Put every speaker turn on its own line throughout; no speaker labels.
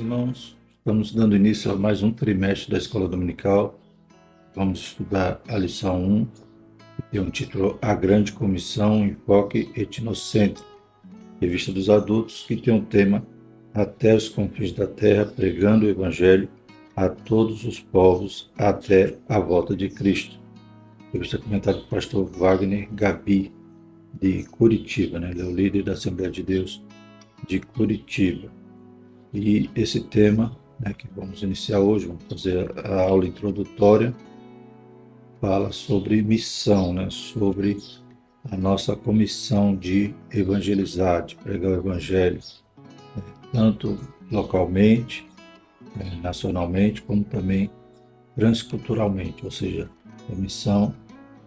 irmãos. Estamos dando início a mais um trimestre da Escola Dominical. Vamos estudar a lição 1, que tem um título A Grande Comissão, Enfoque Etnocêntrico, revista dos adultos, que tem um tema Até os confins da terra, pregando o Evangelho a todos os povos até a volta de Cristo. Revista comentada pelo pastor Wagner Gabi, de Curitiba, né? ele é o líder da Assembleia de Deus de Curitiba. E esse tema né, que vamos iniciar hoje, vamos fazer a aula introdutória, fala sobre missão, né, sobre a nossa comissão de evangelizar, de pregar o evangelho, né, tanto localmente, né, nacionalmente, como também transculturalmente, ou seja, a missão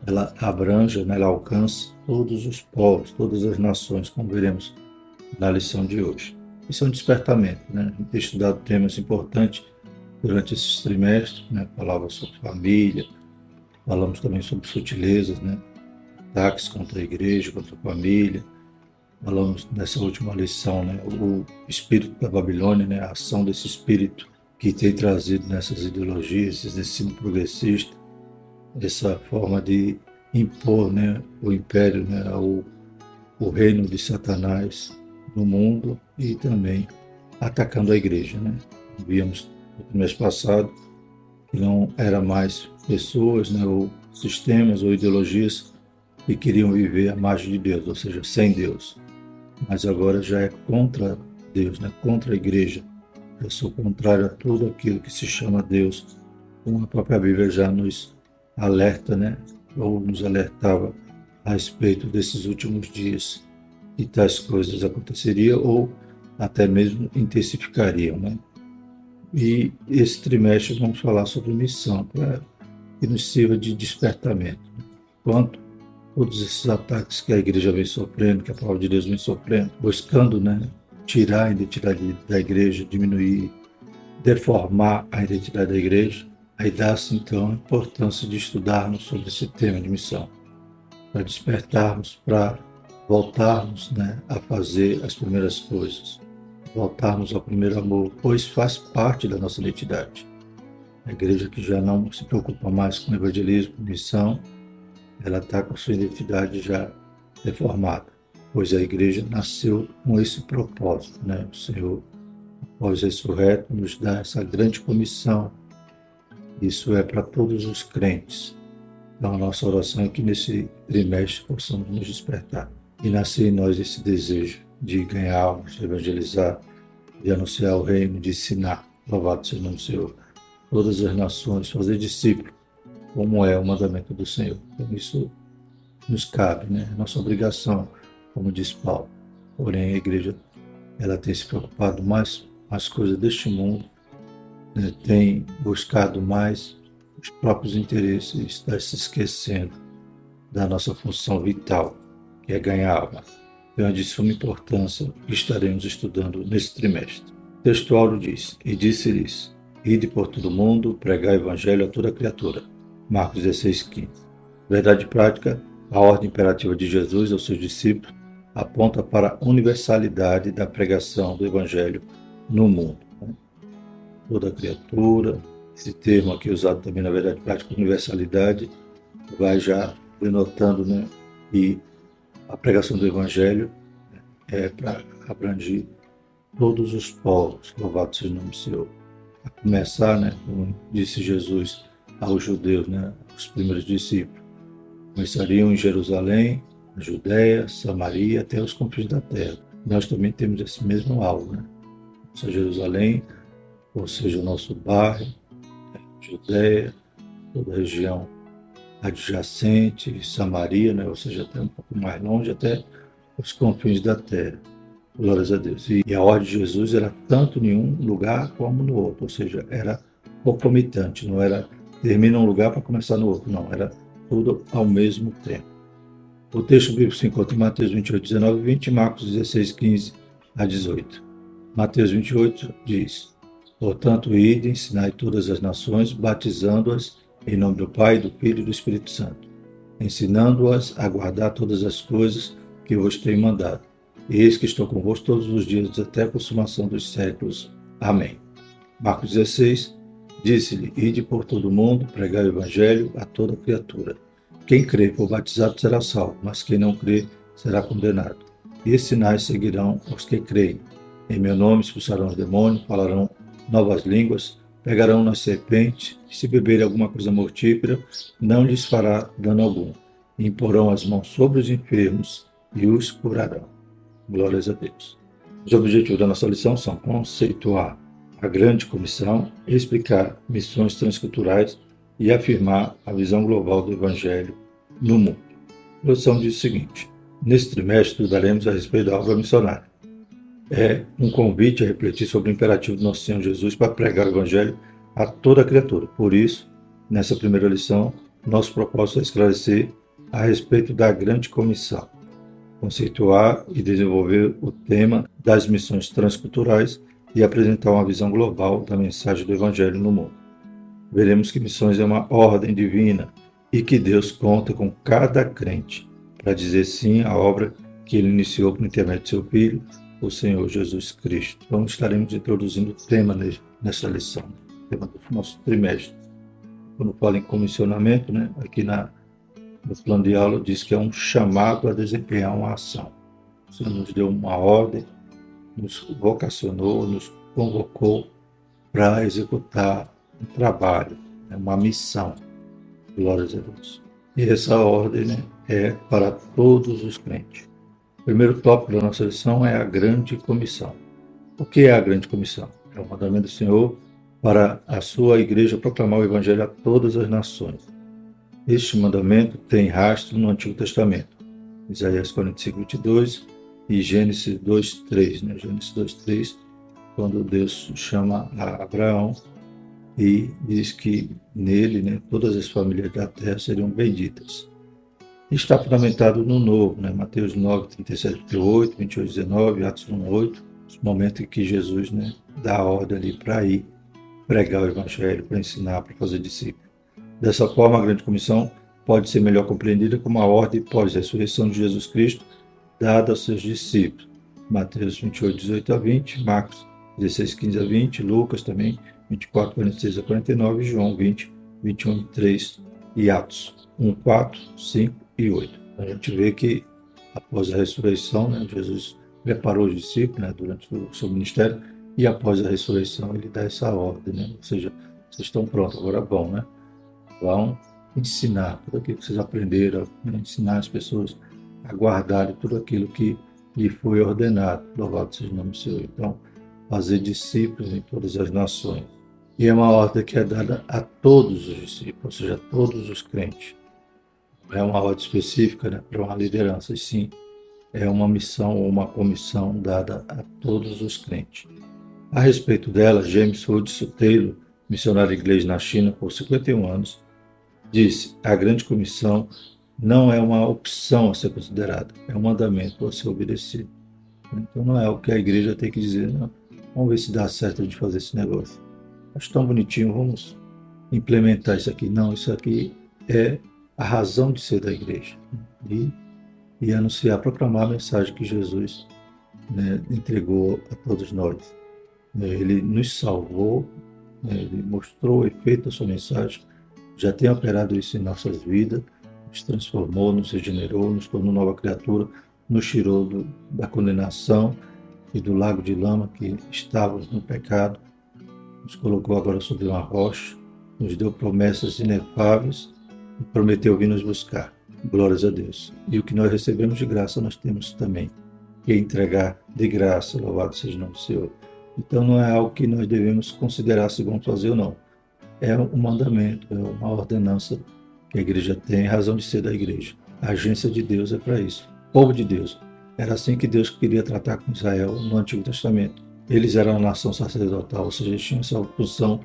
ela abrange, né, ela alcança todos os povos, todas as nações, como veremos na lição de hoje. Isso é um despertamento, né? A gente tem estudado temas importantes durante esses trimestres, né? Falava sobre família, falamos também sobre sutilezas, né? Ataques contra a igreja, contra a família. Falamos nessa última lição, né? O espírito da Babilônia, né? A ação desse espírito que tem trazido nessas ideologias, esse ensino progressista, essa forma de impor, né? O império, né? O, o reino de Satanás no mundo e também atacando a igreja. Né? Víamos no mês passado que não era mais pessoas, né, ou sistemas ou ideologias que queriam viver à margem de Deus, ou seja, sem Deus. Mas agora já é contra Deus, né, contra a igreja. Eu sou contrário a tudo aquilo que se chama Deus, como a própria Bíblia já nos alerta, né, ou nos alertava a respeito desses últimos dias que tais coisas aconteceriam ou até mesmo intensificariam. Né? E esse trimestre vamos falar sobre missão, para que nos sirva de despertamento. Quanto todos esses ataques que a igreja vem sofrendo, que a palavra de Deus vem sofrendo, buscando né, tirar a identidade da igreja, diminuir, deformar a identidade da igreja, aí dá-se então a importância de estudarmos sobre esse tema de missão, para despertarmos para voltarmos né, a fazer as primeiras coisas, voltarmos ao primeiro amor, pois faz parte da nossa identidade. A igreja que já não se preocupa mais com evangelismo, com missão, ela está com sua identidade já deformada, pois a igreja nasceu com esse propósito. Né? O Senhor, após ressurreto, nos dá essa grande comissão. Isso é para todos os crentes. Então, a nossa oração é que nesse trimestre possamos nos despertar e nascer em nós esse desejo de ganhar almas, de evangelizar, de anunciar o reino, de ensinar. Louvado seja o nome do Senhor. Todas as nações, fazer discípulo, como é o mandamento do Senhor. Então, isso nos cabe, né? Nossa obrigação, como diz Paulo. Porém, a igreja ela tem se preocupado mais com as coisas deste mundo, né? tem buscado mais os próprios interesses está se esquecendo da nossa função vital, que é ganhar almas. Então é de suma importância que estaremos estudando nesse trimestre. O texto áureo diz, e disse-lhes, Ide por todo o mundo, pregar o evangelho a toda criatura. Marcos 16, 15. Verdade prática, a ordem imperativa de Jesus aos seus discípulos aponta para a universalidade da pregação do evangelho no mundo. Toda criatura, esse termo aqui usado também na verdade prática, universalidade, vai já denotando né, e a pregação do Evangelho é para abranger todos os povos, louvado seja o nome do Senhor. A começar, né, como disse Jesus aos judeus, né, os primeiros discípulos, começariam em Jerusalém, na Judéia, Samaria, até os confins da terra. Nós também temos esse mesmo alvo, né? Seja Jerusalém, ou seja o nosso bairro, Judéia, toda a região adjacente, Samaria, né? ou seja, até um pouco mais longe, até os confins da terra. Glórias a Deus. E a ordem de Jesus era tanto em um lugar como no outro, ou seja, era concomitante, não era termina um lugar para começar no outro, não, era tudo ao mesmo tempo. O texto bíblico se encontra em Mateus 28, 19 e 20, Marcos 16, 15 a 18. Mateus 28 diz: Portanto, ide, ensinai todas as nações, batizando-as em nome do Pai, do Filho e do Espírito Santo, ensinando-as a guardar todas as coisas que vos tenho mandado. E eis que estou convosco todos os dias até a consumação dos séculos. Amém. Marcos 16, disse-lhe, ide por todo o mundo, pregai o evangelho a toda criatura. Quem crê por batizado será salvo, mas quem não crê será condenado. E sinais seguirão os que creem. Em meu nome expulsarão os demônios, falarão novas línguas, pegarão nas serpentes, e se beberem alguma coisa mortífera, não lhes fará dano algum. E imporão as mãos sobre os enfermos e os curarão. Glórias a Deus. Os objetivos da nossa lição são conceituar a grande comissão, explicar missões transculturais e afirmar a visão global do Evangelho no mundo. A lição diz o seguinte: nesse trimestre estudaremos a respeito da obra missionária. É um convite a refletir sobre o imperativo do nosso Senhor Jesus para pregar o Evangelho a toda criatura. Por isso, nessa primeira lição, nosso propósito é esclarecer a respeito da grande comissão conceituar e desenvolver o tema das missões transculturais e apresentar uma visão global da mensagem do Evangelho no mundo. Veremos que missões é uma ordem divina e que Deus conta com cada crente para dizer sim à obra que ele iniciou por intermédio de seu Filho, o Senhor Jesus Cristo. Então estaremos introduzindo o tema nessa lição, o tema do nosso trimestre. Quando fala em comissionamento, né, aqui na no plano de aula diz que é um chamado a desempenhar uma ação. O Senhor nos deu uma ordem, nos vocacionou, nos convocou para executar um trabalho, né, uma missão. Glórias a Deus. E essa ordem né, é para todos os crentes. O primeiro tópico da nossa lição é a grande comissão. O que é a grande comissão? É o mandamento do Senhor para a sua igreja proclamar o evangelho a todas as nações este mandamento tem rastro no Antigo Testamento. Isaías 45, 22 e Gênesis 2, 3. Né? Gênesis 2, 3, quando Deus chama a Abraão e diz que nele né, todas as famílias da terra seriam benditas. Está fundamentado no Novo, né? Mateus 9, 37, 38, 28, 19, Atos 1, 8, os momentos em que Jesus né, dá a ordem ali para ir pregar o Evangelho, para ensinar, para fazer discípulos. Dessa forma, a grande comissão pode ser melhor compreendida como a ordem pós-ressurreição de Jesus Cristo dada aos seus discípulos. Mateus 28, 18 a 20, Marcos 16, 15 a 20, Lucas também 24, 46 a 49, João 20, 21, 3 e Atos 1, 4, 5 e 8. A gente vê que após a ressurreição, né, Jesus preparou os discípulos né, durante o seu ministério e após a ressurreição ele dá essa ordem, né? ou seja, vocês estão prontos, agora bom, né? vão ensinar tudo aquilo que vocês aprenderam, né? ensinar as pessoas a guardarem tudo aquilo que lhe foi ordenado. Louvado seja o nome do Senhor. Então, fazer discípulos em todas as nações. E é uma ordem que é dada a todos os discípulos, ou seja, a todos os crentes. É uma ordem específica né, para uma liderança, e sim é uma missão ou uma comissão dada a todos os crentes. A respeito dela, James Hudson Taylor, missionário inglês na China por 51 anos, disse: a grande comissão não é uma opção a ser considerada, é um mandamento a ser obedecido. Então não é o que a igreja tem que dizer, não. Vamos ver se dá certo de fazer esse negócio. Acho tão bonitinho, vamos implementar isso aqui. Não, isso aqui é a razão de ser da igreja. E, e anunciar, proclamar a mensagem que Jesus né, entregou a todos nós. Ele nos salvou, né, ele mostrou o efeito da sua mensagem já tem operado isso em nossas vidas, nos transformou, nos regenerou, nos tornou nova criatura, nos tirou do, da condenação e do lago de lama que estávamos no pecado, nos colocou agora sobre uma rocha, nos deu promessas inefáveis prometeu vir nos buscar. Glórias a Deus. E o que nós recebemos de graça, nós temos também que entregar de graça, louvado seja o nome do Senhor. Então não é algo que nós devemos considerar se vamos fazer ou não é um mandamento, é uma ordenança que a igreja tem, razão de ser da igreja. A agência de Deus é para isso. povo de Deus. Era assim que Deus queria tratar com Israel no Antigo Testamento. Eles eram a nação sacerdotal, ou seja, eles tinham essa função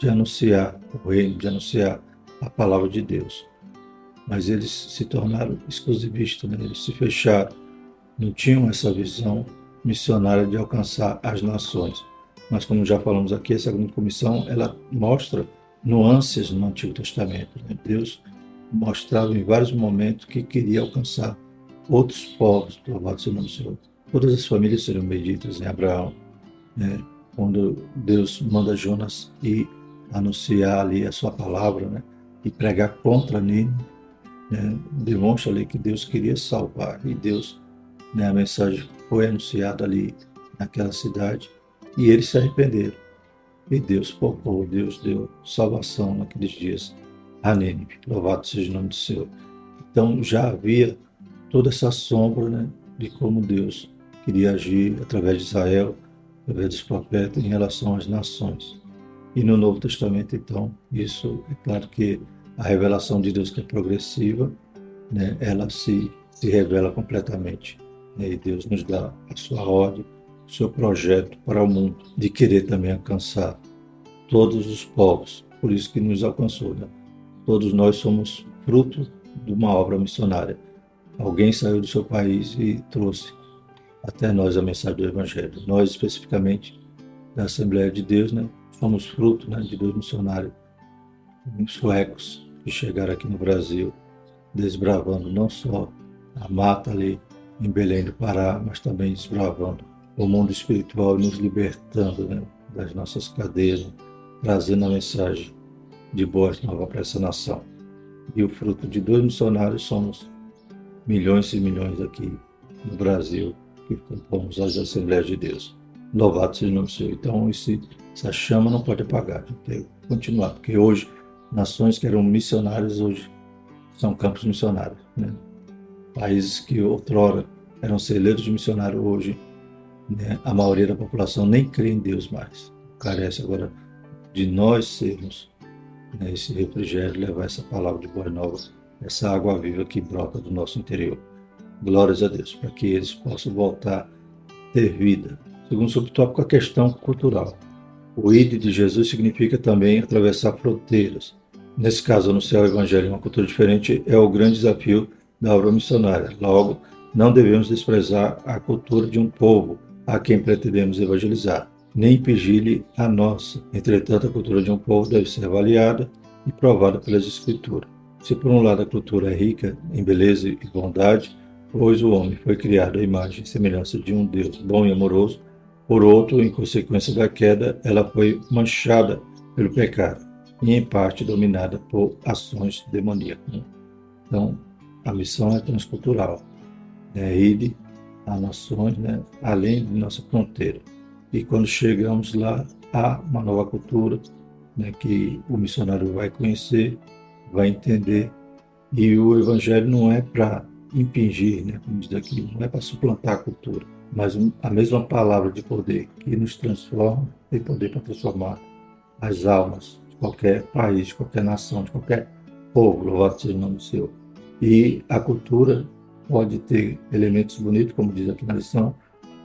de anunciar o reino, de anunciar a palavra de Deus. Mas eles se tornaram exclusivistas, né? eles se fecharam, não tinham essa visão missionária de alcançar as nações. Mas como já falamos aqui, essa grande comissão ela mostra nuances no Antigo Testamento. Né? Deus mostrava em vários momentos que queria alcançar outros povos, louvado seja o nome do Senhor. Todas as famílias seriam benditas em Abraão. Né? quando Deus manda Jonas ir anunciar ali a sua palavra, né? E pregar contra Nínive, né? demonstra ali que Deus queria salvar e Deus, né? A mensagem foi anunciada ali naquela cidade e eles se arrependeram. E Deus poupou, Deus deu salvação naqueles dias a Nínive. Louvado seja o nome do Senhor. Então já havia toda essa sombra né, de como Deus queria agir através de Israel, através dos profetas em relação às nações. E no Novo Testamento, então, isso é claro que a revelação de Deus que é progressiva, né, ela se, se revela completamente. Né, e Deus nos dá a sua ordem, o seu projeto para o mundo, de querer também alcançar todos os povos. Por isso que nos alcançou. Né? Todos nós somos fruto de uma obra missionária. Alguém saiu do seu país e trouxe até nós a mensagem do Evangelho. Nós, especificamente, da Assembleia de Deus, né, somos fruto né, de dois missionários suecos que chegaram aqui no Brasil, desbravando não só a mata ali em Belém do Pará, mas também desbravando o mundo espiritual e nos libertando né, das nossas cadeias, trazendo a mensagem de boas novas para essa nação. E o fruto de dois missionários somos milhões e milhões aqui no Brasil que compomos as Assembleias de Deus. Louvado seja o nome do Senhor. Então, esse, essa chama não pode apagar, tem que continuar, porque hoje, nações que eram missionárias, hoje são campos missionários. Né? Países que outrora eram celeiros de missionário, hoje né, a maioria da população nem crê em Deus mais. Carece agora de nós sermos né, esse refrigério, levar essa palavra de boa nova, essa água viva que brota do nosso interior. Glórias a Deus, para que eles possam voltar a ter vida. Segundo subtópico, a questão cultural. O ID de Jesus significa também atravessar fronteiras. Nesse caso, anunciar o Evangelho em uma cultura diferente é o grande desafio da obra missionária. Logo, não devemos desprezar a cultura de um povo a quem pretendemos evangelizar, nem impedir-lhe a nossa. Entretanto, a cultura de um povo deve ser avaliada e provada pelas Escrituras. Se por um lado a cultura é rica em beleza e bondade, pois o homem foi criado à imagem e semelhança de um Deus bom e amoroso. Por outro, em consequência da queda, ela foi manchada pelo pecado e, em parte, dominada por ações demoníacas. Então, a missão é transcultural. É ir a nações, né, além de nossa fronteira. E quando chegamos lá, há uma nova cultura né, que o missionário vai conhecer, vai entender. E o evangelho não é para impingir, né, como diz aqui, não é para suplantar a cultura, mas a mesma palavra de poder que nos transforma tem poder para transformar as almas de qualquer país, de qualquer nação, de qualquer povo, louvado seja o nome do Senhor. E a cultura pode ter elementos bonitos, como diz aqui na lição,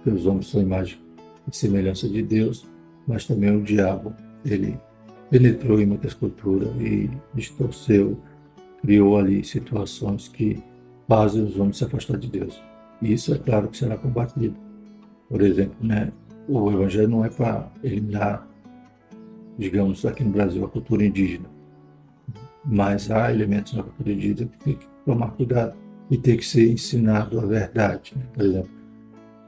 que os homens são imagem e semelhança de Deus, mas também o diabo, ele penetrou em muitas culturas e distorceu, criou ali situações que fazem os homens se afastar de Deus. Isso é claro que será combatido. Por exemplo, né, o Evangelho não é para eliminar, digamos, aqui no Brasil, a cultura indígena. Mas há elementos na cultura indígena que tem que tomar cuidado e ter que ser ensinado a verdade. Né? Por exemplo,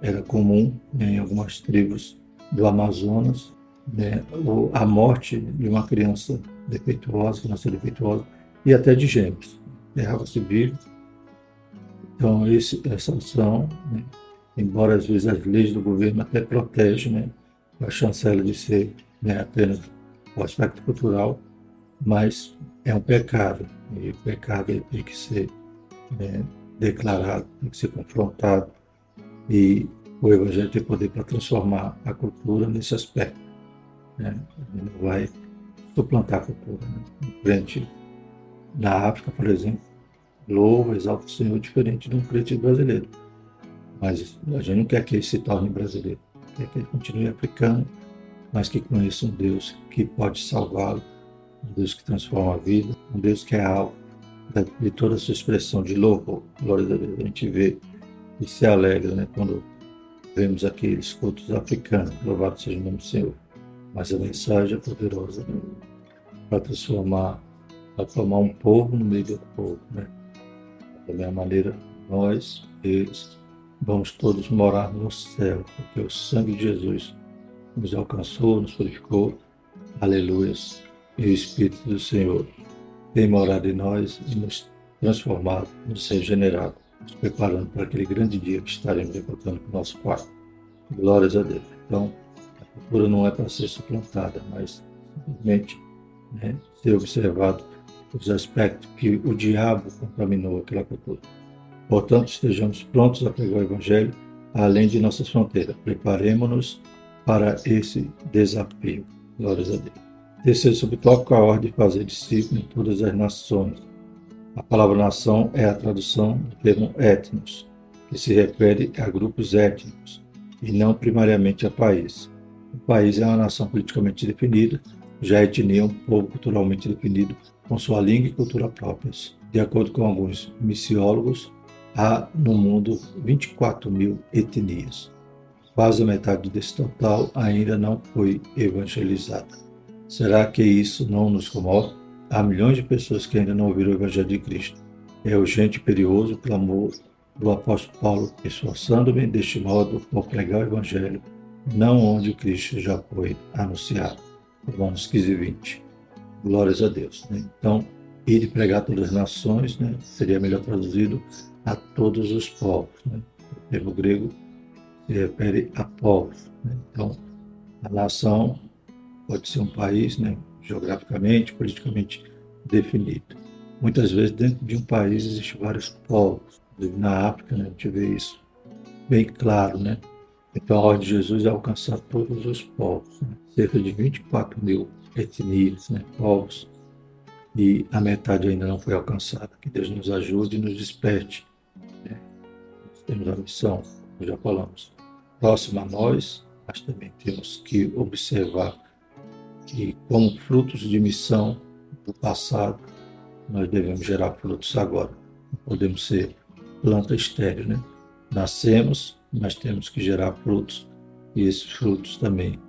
era comum né, em algumas tribos do Amazonas né, a morte de uma criança defeituosa, que nasceu defeituosa, e até de gêmeos. Errava-se vivo então, esse, essa ação, né, embora às vezes as leis do governo até protegem né, a chancela de ser né, apenas o aspecto cultural, mas é um pecado, e o pecado tem que ser né, declarado, tem que ser confrontado, e o Evangelho tem poder para transformar a cultura nesse aspecto. Né? Ele não vai suplantar a cultura. Né? Na África, por exemplo, louva, exalta o Senhor diferente de um crente brasileiro. Mas a gente não quer que ele se torne brasileiro, quer que ele continue africano, mas que conheça um Deus que pode salvá-lo, um Deus que transforma a vida, um Deus que é alvo de toda a sua expressão de louvor. Glória a Deus, a gente vê e se alegra né, quando vemos aqueles cultos africanos, louvado seja o nome do Senhor. Mas a mensagem é poderosa né, para transformar, para formar um povo no meio do povo. Né? Da mesma maneira, nós, eles, vamos todos morar no céu, porque o sangue de Jesus nos alcançou, nos purificou. Aleluias. E o Espírito do Senhor tem morado em nós e nos transformado, nos regenerado, nos preparando para aquele grande dia que estaremos encontrando com o nosso Pai. Glórias a Deus. Então, a cultura não é para ser suplantada, mas simplesmente né, ser observado os aspectos que o diabo contaminou aquela cultura. Portanto, estejamos prontos a pregar o Evangelho além de nossas fronteiras. Preparemos-nos para esse desafio. Glórias a Deus. Terceiro subtópico, a ordem de fazer discípulos em todas as nações. A palavra nação é a tradução do termo etnos, que se refere a grupos étnicos e não primariamente a país. O país é uma nação politicamente definida, já a etnia é um povo culturalmente definido com sua língua e cultura próprias. De acordo com alguns missiólogos, há no mundo 24 mil etnias. Quase a metade desse total ainda não foi evangelizada. Será que isso não nos comove? Há milhões de pessoas que ainda não ouviram o Evangelho de Cristo. É urgente e perigoso o clamor do apóstolo Paulo, esforçando-me deste modo por pregar o Evangelho, não onde Cristo já foi anunciado. Romanos 15, 20. Glórias a Deus. Né? Então, ir e pregar a todas as nações, né? seria melhor traduzido a todos os povos. Né? O termo grego se refere a povos. Né? Então, a nação pode ser um país, né? geograficamente, politicamente definido. Muitas vezes, dentro de um país, existem vários povos. Na África, né? a gente vê isso bem claro. Né? Então, a ordem de Jesus é alcançar todos os povos. Né? Cerca de 24 mil etnias, né? povos, e a metade ainda não foi alcançada. Que Deus nos ajude e nos desperte temos a missão, como já falamos, próxima a nós, mas também temos que observar que, como frutos de missão do passado, nós devemos gerar frutos agora. Não podemos ser planta estéreo, né? Nascemos, mas temos que gerar frutos, e esses frutos também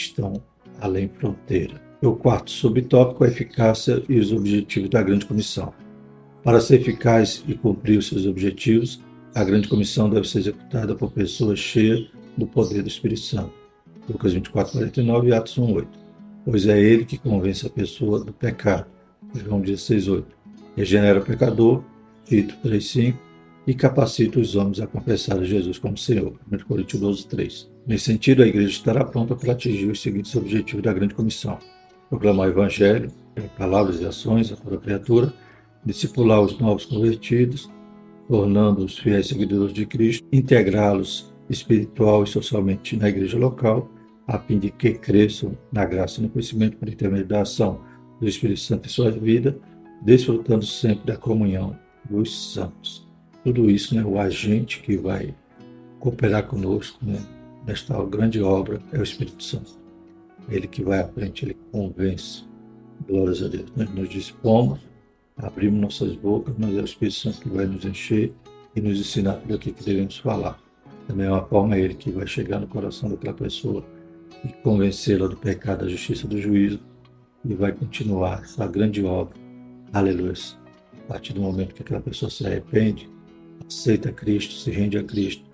estão além fronteira. O quarto subtópico é a eficácia e os objetivos da grande comissão. Para ser eficaz e cumprir os seus objetivos, a grande comissão deve ser executada por pessoas cheias do poder do Espírito Santo. Lucas 24, 49 e Atos 1, 8. Pois é ele que convence a pessoa do pecado. João 16, 8. Regenera o pecador. Tito 3, 5. E capacita os homens a confessar a Jesus como Senhor. 1 Coríntios 12, 3. Nesse sentido, a igreja estará pronta para atingir os seguintes objetivos da grande comissão. Proclamar o Evangelho, palavras e ações a toda criatura, discipular os novos convertidos, tornando-os fiéis seguidores de Cristo, integrá-los espiritual e socialmente na igreja local, a fim de que cresçam na graça e no conhecimento por intermédio da ação do Espírito Santo em sua vida, desfrutando sempre da comunhão dos santos. Tudo isso, né, o agente que vai cooperar conosco né, nesta grande obra é o Espírito Santo. Ele que vai à frente, ele convence. Glórias a Deus. Nós nos dispomos abrimos nossas bocas, mas é o Espírito Santo que vai nos encher e nos ensinar tudo aquilo que devemos falar. É uma forma ele que vai chegar no coração daquela pessoa e convencê-la do pecado, da justiça, do juízo e vai continuar essa grande obra. Aleluia. A partir do momento que aquela pessoa se arrepende, aceita Cristo, se rende a Cristo,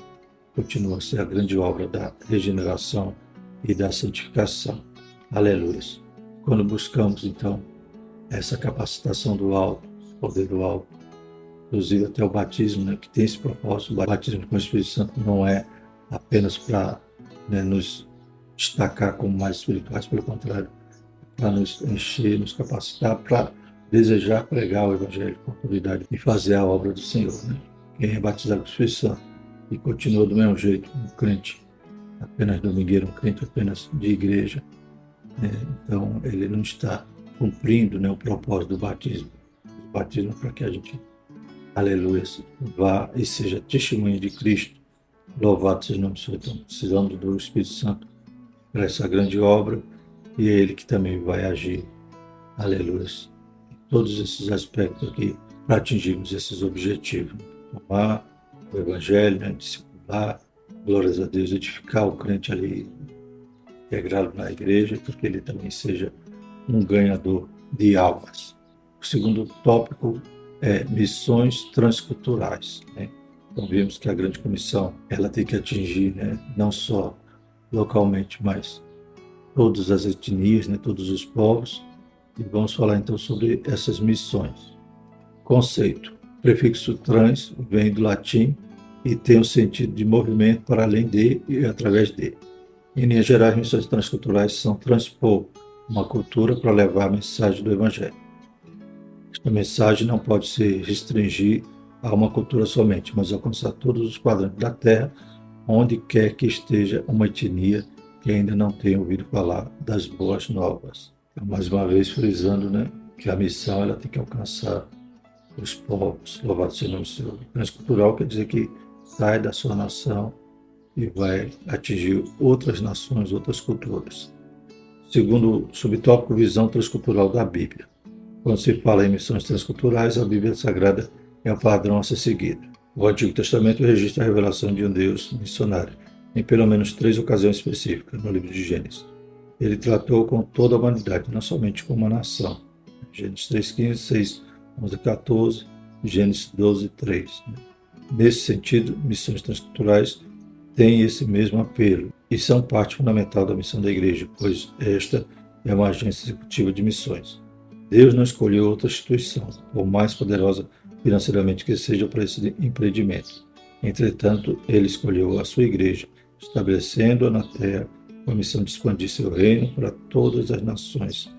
continua a ser a grande obra da regeneração e da santificação. Aleluia. Quando buscamos, então, essa capacitação do alto, poder do alto, inclusive até o batismo, né, que tem esse propósito. O batismo com o Espírito Santo não é apenas para né, nos destacar como mais espirituais, pelo contrário, para nos encher, nos capacitar para desejar pregar o Evangelho com autoridade e fazer a obra do Senhor. Né? Quem é batizado com o Espírito Santo e continua do mesmo jeito, um crente apenas domingueiro, um crente apenas de igreja, né? então ele não está cumprindo né, o propósito do batismo. O batismo para que a gente, aleluia, vá e seja testemunha de Cristo. Louvado seja o nome do Senhor. Então, precisamos do Espírito Santo para essa grande obra e é Ele que também vai agir. Aleluia. Todos esses aspectos aqui para atingirmos esses objetivos. Tomar o Evangelho, né, discipular, glórias a Deus, edificar o crente ali, integrá-lo na igreja, para que ele também seja um ganhador de almas. O segundo tópico é missões transculturais. Né? Então vemos que a grande comissão ela tem que atingir né, não só localmente, mas todas as etnias, né, todos os povos, e vamos falar então sobre essas missões. Conceito: prefixo trans vem do latim e tem o sentido de movimento para além de e através de. Em linhas gerais, missões transculturais são transpor uma cultura para levar a mensagem do Evangelho. Esta mensagem não pode se restringir a uma cultura somente, mas alcançar todos os quadrantes da Terra, onde quer que esteja uma etnia que ainda não tenha ouvido falar das boas novas. Então, mais uma vez frisando né, que a missão ela tem que alcançar os povos, louvado seja o nome do Senhor. Transcultural quer dizer que sai da sua nação e vai atingir outras nações, outras culturas. Segundo o subtópico, visão transcultural da Bíblia. Quando se fala em missões transculturais, a Bíblia Sagrada é o padrão a ser seguido. O Antigo Testamento registra a revelação de um Deus missionário, em pelo menos três ocasiões específicas no livro de Gênesis. Ele tratou com toda a humanidade, não somente com uma nação. Gênesis 3,15, 6, 11, 14, Gênesis 12, 3. Nesse sentido, missões transculturais têm esse mesmo apelo e são parte fundamental da missão da igreja, pois esta é uma agência executiva de missões. Deus não escolheu outra instituição, por mais poderosa financeiramente que seja para esse empreendimento. Entretanto, ele escolheu a sua igreja, estabelecendo-a na terra com a missão de expandir seu reino para todas as nações.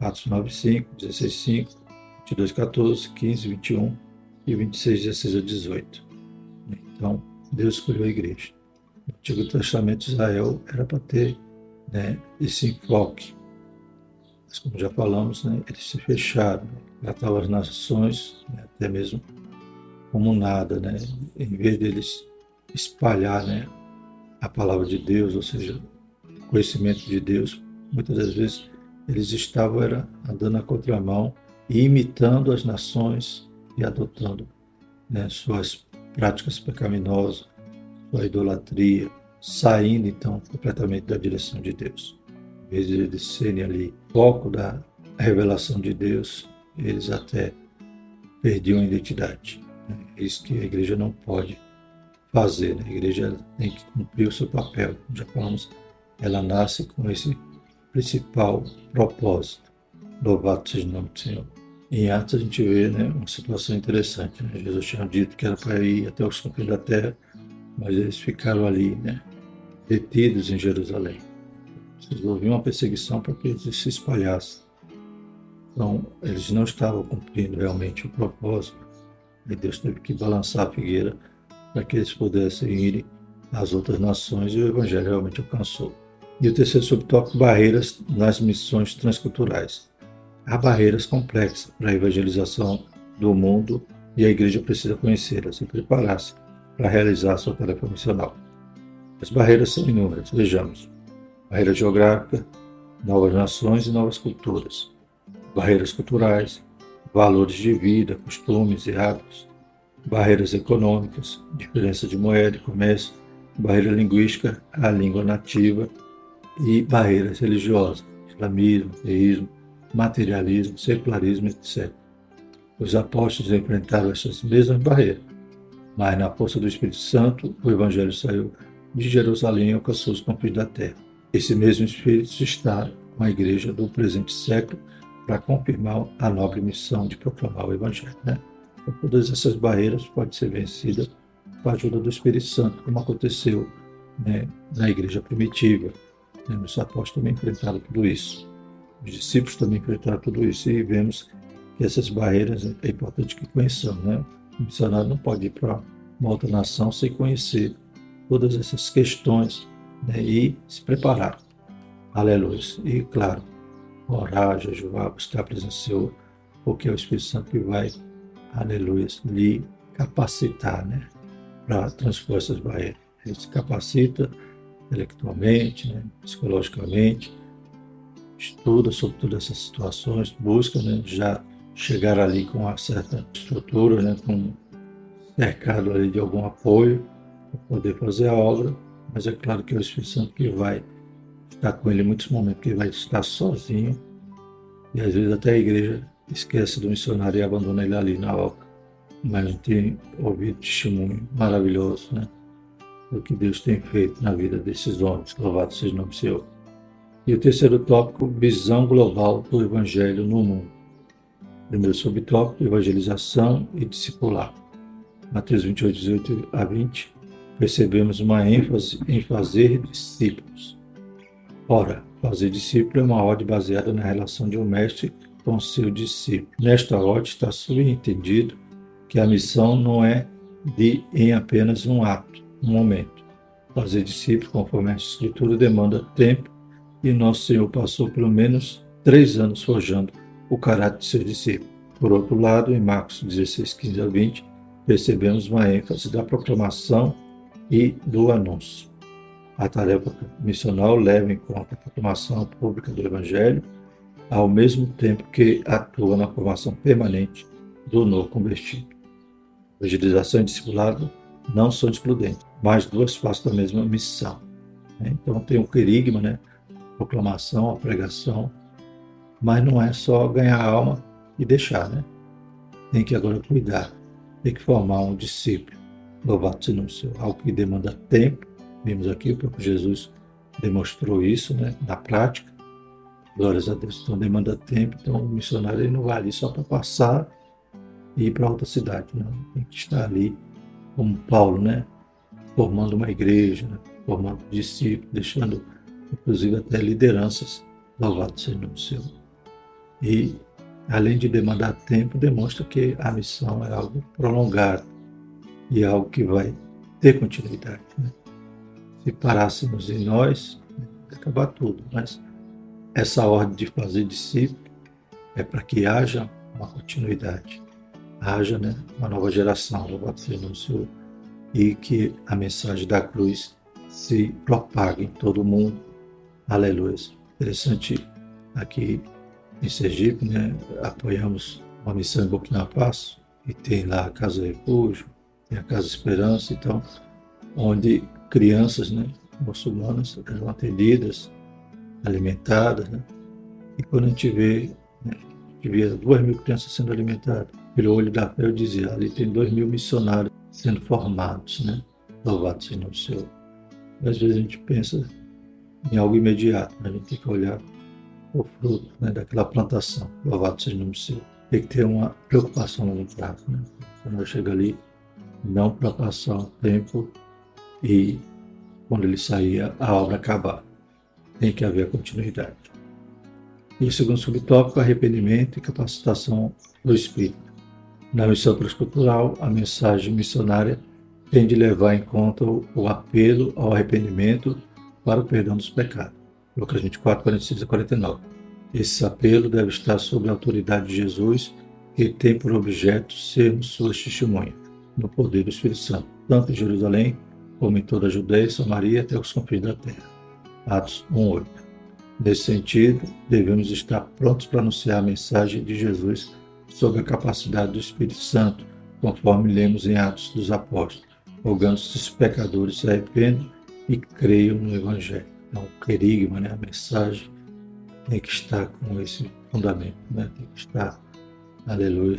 Atos 9:5, 16:5, 22:14, 15, 21 e 26, 16 a 18. Então, Deus escolheu a igreja. No Antigo Testamento de Israel era para ter né, esse enfoque. Mas, como já falamos, né, eles se fecharam, tratavam as nações, né, até mesmo como nada, né, em vez deles espalhar né, a palavra de Deus, ou seja, o conhecimento de Deus, muitas das vezes eles estavam era, andando na contramão e imitando as nações e adotando né, suas práticas pecaminosas, sua idolatria, saindo então completamente da direção de Deus. Em vez de eles serem ali foco da revelação de Deus, eles até perdiam a identidade. É isso que a igreja não pode fazer. Né? A igreja tem que cumprir o seu papel. Já falamos, ela nasce com esse principal propósito. Louvado seja o nome do Senhor. Em Atos a gente vê né, uma situação interessante. Né? Jesus tinha dito que era para ir até os confins da terra, mas eles ficaram ali, né, detidos em Jerusalém. Houve uma perseguição para que eles se espalhassem. Então, eles não estavam cumprindo realmente o propósito. E Deus teve que balançar a figueira para que eles pudessem ir às outras nações e o Evangelho realmente alcançou. E o terceiro subtópico, barreiras nas missões transculturais há barreiras complexas para a evangelização do mundo e a igreja precisa conhecê-las e preparar-se para realizar sua tarefa missional. As barreiras são inúmeras, vejamos. Barreira geográfica, novas nações e novas culturas. Barreiras culturais, valores de vida, costumes e hábitos. Barreiras econômicas, diferença de moeda e comércio. Barreira linguística, a língua nativa. E barreiras religiosas, islamismo, teísmo, materialismo, secularismo, etc. Os apóstolos enfrentaram essas mesmas barreiras, mas na força do Espírito Santo, o Evangelho saiu de Jerusalém e alcançou os confins da terra. Esse mesmo Espírito está com a igreja do presente século para confirmar a nobre missão de proclamar o Evangelho. Né? Então, todas essas barreiras podem ser vencidas com a ajuda do Espírito Santo, como aconteceu né, na igreja primitiva. Né? Os apóstolos também enfrentaram tudo isso. Os discípulos também enfrentaram tudo isso e vemos que essas barreiras é importante que conheçamos. Né? O missionário não pode ir para uma outra nação sem conhecer todas essas questões né? e se preparar. Aleluia. E, claro, orar, jejuar, buscar a presença do Senhor, porque é o Espírito Santo que vai, aleluia, lhe capacitar né? para transpor essas barreiras. Ele se capacita intelectualmente, né? psicologicamente, estuda sobre todas essas situações, busca né, já chegar ali com uma certa estrutura, né, com cercado ali de algum apoio para poder fazer a obra, mas é claro que é o Espírito Santo que vai estar com ele em muitos momentos, que vai estar sozinho e às vezes até a igreja esquece do missionário e abandona ele ali na obra. Mas a gente tem ouvido testemunho maravilhoso, né? Do que Deus tem feito na vida desses homens. Louvado seja o nome do Senhor. E o terceiro tópico, visão global do Evangelho no mundo. Primeiro subtópico, evangelização e discipular. Mateus 28, 18 a 20, percebemos uma ênfase em fazer discípulos. Ora, fazer discípulo é uma ordem baseada na relação de um mestre com seu discípulo. Nesta ordem está subentendido que a missão não é de em apenas um ato, um momento. Fazer discípulo, conforme a Escritura, demanda tempo e nosso Senhor passou pelo menos três anos forjando o caráter de seu discípulo. Por outro lado, em Marcos 16, 15 a 20, percebemos uma ênfase da proclamação e do anúncio. A tarefa missional leva em conta a proclamação pública do Evangelho, ao mesmo tempo que atua na formação permanente do novo convertido. Evangelização e discipulado não são excludentes, mas duas faces da mesma missão. Né? Então tem um querigma, né? Proclamação, a pregação, mas não é só ganhar alma e deixar, né? Tem que agora cuidar, tem que formar um discípulo. Louvado seja o Senhor. Algo que demanda tempo. Vimos aqui, o próprio Jesus demonstrou isso né, na prática. Glórias a Deus. Então demanda tempo. Então o missionário ele não vai ali só para passar e ir para outra cidade. Não. Tem que estar ali, como Paulo, né? Formando uma igreja, né? formando discípulos, deixando inclusive até lideranças. Louvado seja o Senhor. E, além de demandar tempo, demonstra que a missão é algo prolongado e algo que vai ter continuidade. Né? Se parássemos em nós, acabar tudo. Mas essa ordem de fazer discípulo é para que haja uma continuidade, haja né, uma nova geração, louvado seja o Senhor, e que a mensagem da cruz se propague em todo o mundo Aleluia. Interessante aqui em Sergipe, né? Apoiamos uma missão em Burkina Faso e tem lá a Casa Refúgio, tem a Casa Esperança, então, onde crianças, né, muçulmanas eram atendidas, alimentadas, né? E quando a gente vê, né, a gente via duas mil crianças sendo alimentadas, pelo olho da fé eu dizia, ali tem dois mil missionários sendo formados, né? Louvado seja o Senhor. Às vezes a gente pensa em algo imediato. Né? A gente tem que olhar o fruto né, daquela plantação. Louvado seja o nome do Senhor. Tem que ter uma preocupação no longo prazo. Né? Você chega ali, não para passar um tempo e quando ele sair a obra acabar. Tem que haver continuidade. E o segundo subtópico, arrependimento e capacitação do Espírito. Na missão transcultural, a mensagem missionária tem de levar em conta o apelo ao arrependimento para o perdão dos pecados. Lucas 24, 46 a 49. Esse apelo deve estar sob a autoridade de Jesus, que tem por objeto sermos suas testemunhas, no poder do Espírito Santo, tanto em Jerusalém como em toda a Judéia e Samaria até os confins da terra. Atos 1:8. Nesse sentido, devemos estar prontos para anunciar a mensagem de Jesus sobre a capacidade do Espírito Santo, conforme lemos em Atos dos Apóstolos, rogando que os pecadores se arrependam e creiam no Evangelho. Então, o querigma, né, a mensagem, tem que estar com esse fundamento, né, tem que estar, aleluia,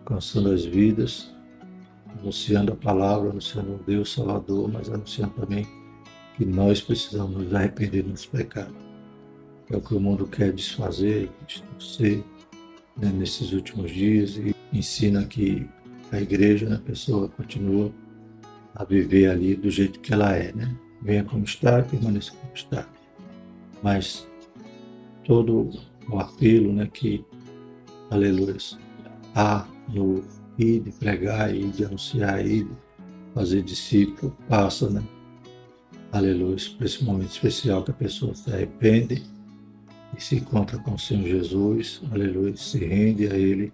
alcançando as vidas, anunciando a palavra, anunciando o Deus Salvador, mas anunciando também que nós precisamos nos arrepender dos pecados. É o que o mundo quer desfazer, distorcer né, nesses últimos dias e ensina que a igreja, né, a pessoa continua a viver ali do jeito que ela é, né? Venha como está, permaneça como está. Mas todo o apelo, né, que, aleluia, há no ir de pregar, ir de anunciar, ir de fazer discípulo, passa, né? Aleluia, por esse momento especial que a pessoa se arrepende e se encontra com o Senhor Jesus, aleluia, se rende a Ele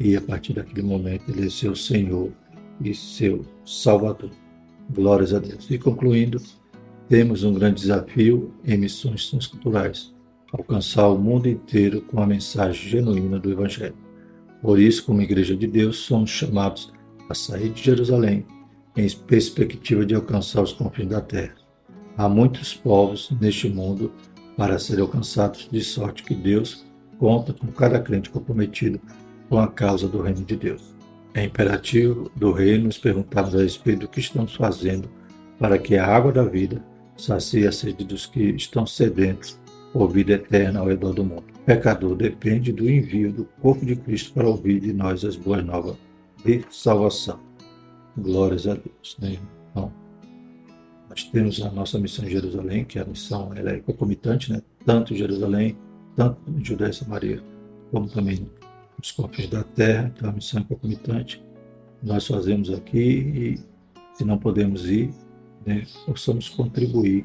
e a partir daquele momento Ele é seu Senhor e seu Salvador. Glórias a Deus. E concluindo, temos um grande desafio em missões transculturais, alcançar o mundo inteiro com a mensagem genuína do Evangelho. Por isso, como Igreja de Deus, somos chamados a sair de Jerusalém em perspectiva de alcançar os confins da terra. Há muitos povos neste mundo para serem alcançados, de sorte que Deus conta com cada crente comprometido com a causa do reino de Deus. É imperativo do reino nos perguntarmos a respeito do que estamos fazendo para que a água da vida sacia a sede dos que estão sedentos por vida eterna ao redor do mundo. O pecador depende do envio do corpo de Cristo para ouvir de nós as boas novas de salvação. Glórias a Deus. Né? Então, nós temos a nossa missão em Jerusalém, que a missão ela é concomitante, né? tanto em Jerusalém, tanto em Judéia e Samaria, como também nos corpos da terra, então a missão é concomitante. Nós fazemos aqui e, se não podemos ir, né, possamos contribuir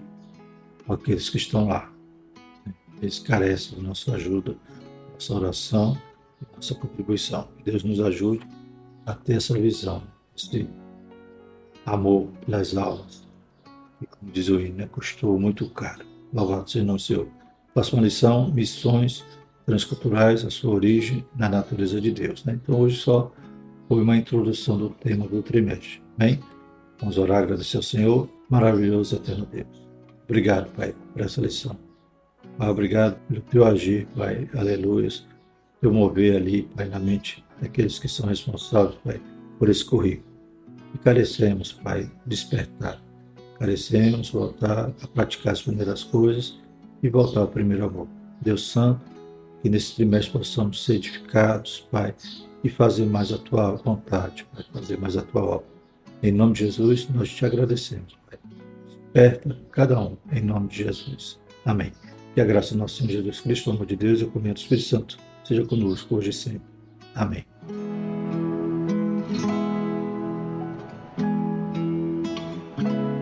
com aqueles que estão lá. Eles carecem da nossa ajuda, nossa oração e nossa contribuição. Deus nos ajude a ter essa visão, esse amor pelas almas. E como diz o hino, né, custou muito caro. Louvado seja o Senhor. Próxima lição, missões transculturais, a sua origem na natureza de Deus. Né? Então hoje só foi uma introdução do tema do trimestre. Bem, vamos orar agradecer ao Senhor, maravilhoso eterno Deus. Obrigado, Pai, por essa lição. Pai, obrigado pelo teu agir, Pai, aleluia, teu mover ali, Pai, na mente daqueles que são responsáveis, Pai, por esse currículo. E carecemos, Pai, despertar. Carecemos voltar a praticar as primeiras coisas e voltar ao primeiro amor. Deus Santo, que nesse trimestre possamos ser edificados, Pai, e fazer mais a tua vontade, Pai, fazer mais a tua obra. Em nome de Jesus, nós te agradecemos, Pai. Desperta cada um, em nome de Jesus. Amém. Que a graça do nosso Senhor Jesus Cristo, o amor de Deus e o comunhão do Espírito Santo seja conosco hoje e sempre. Amém.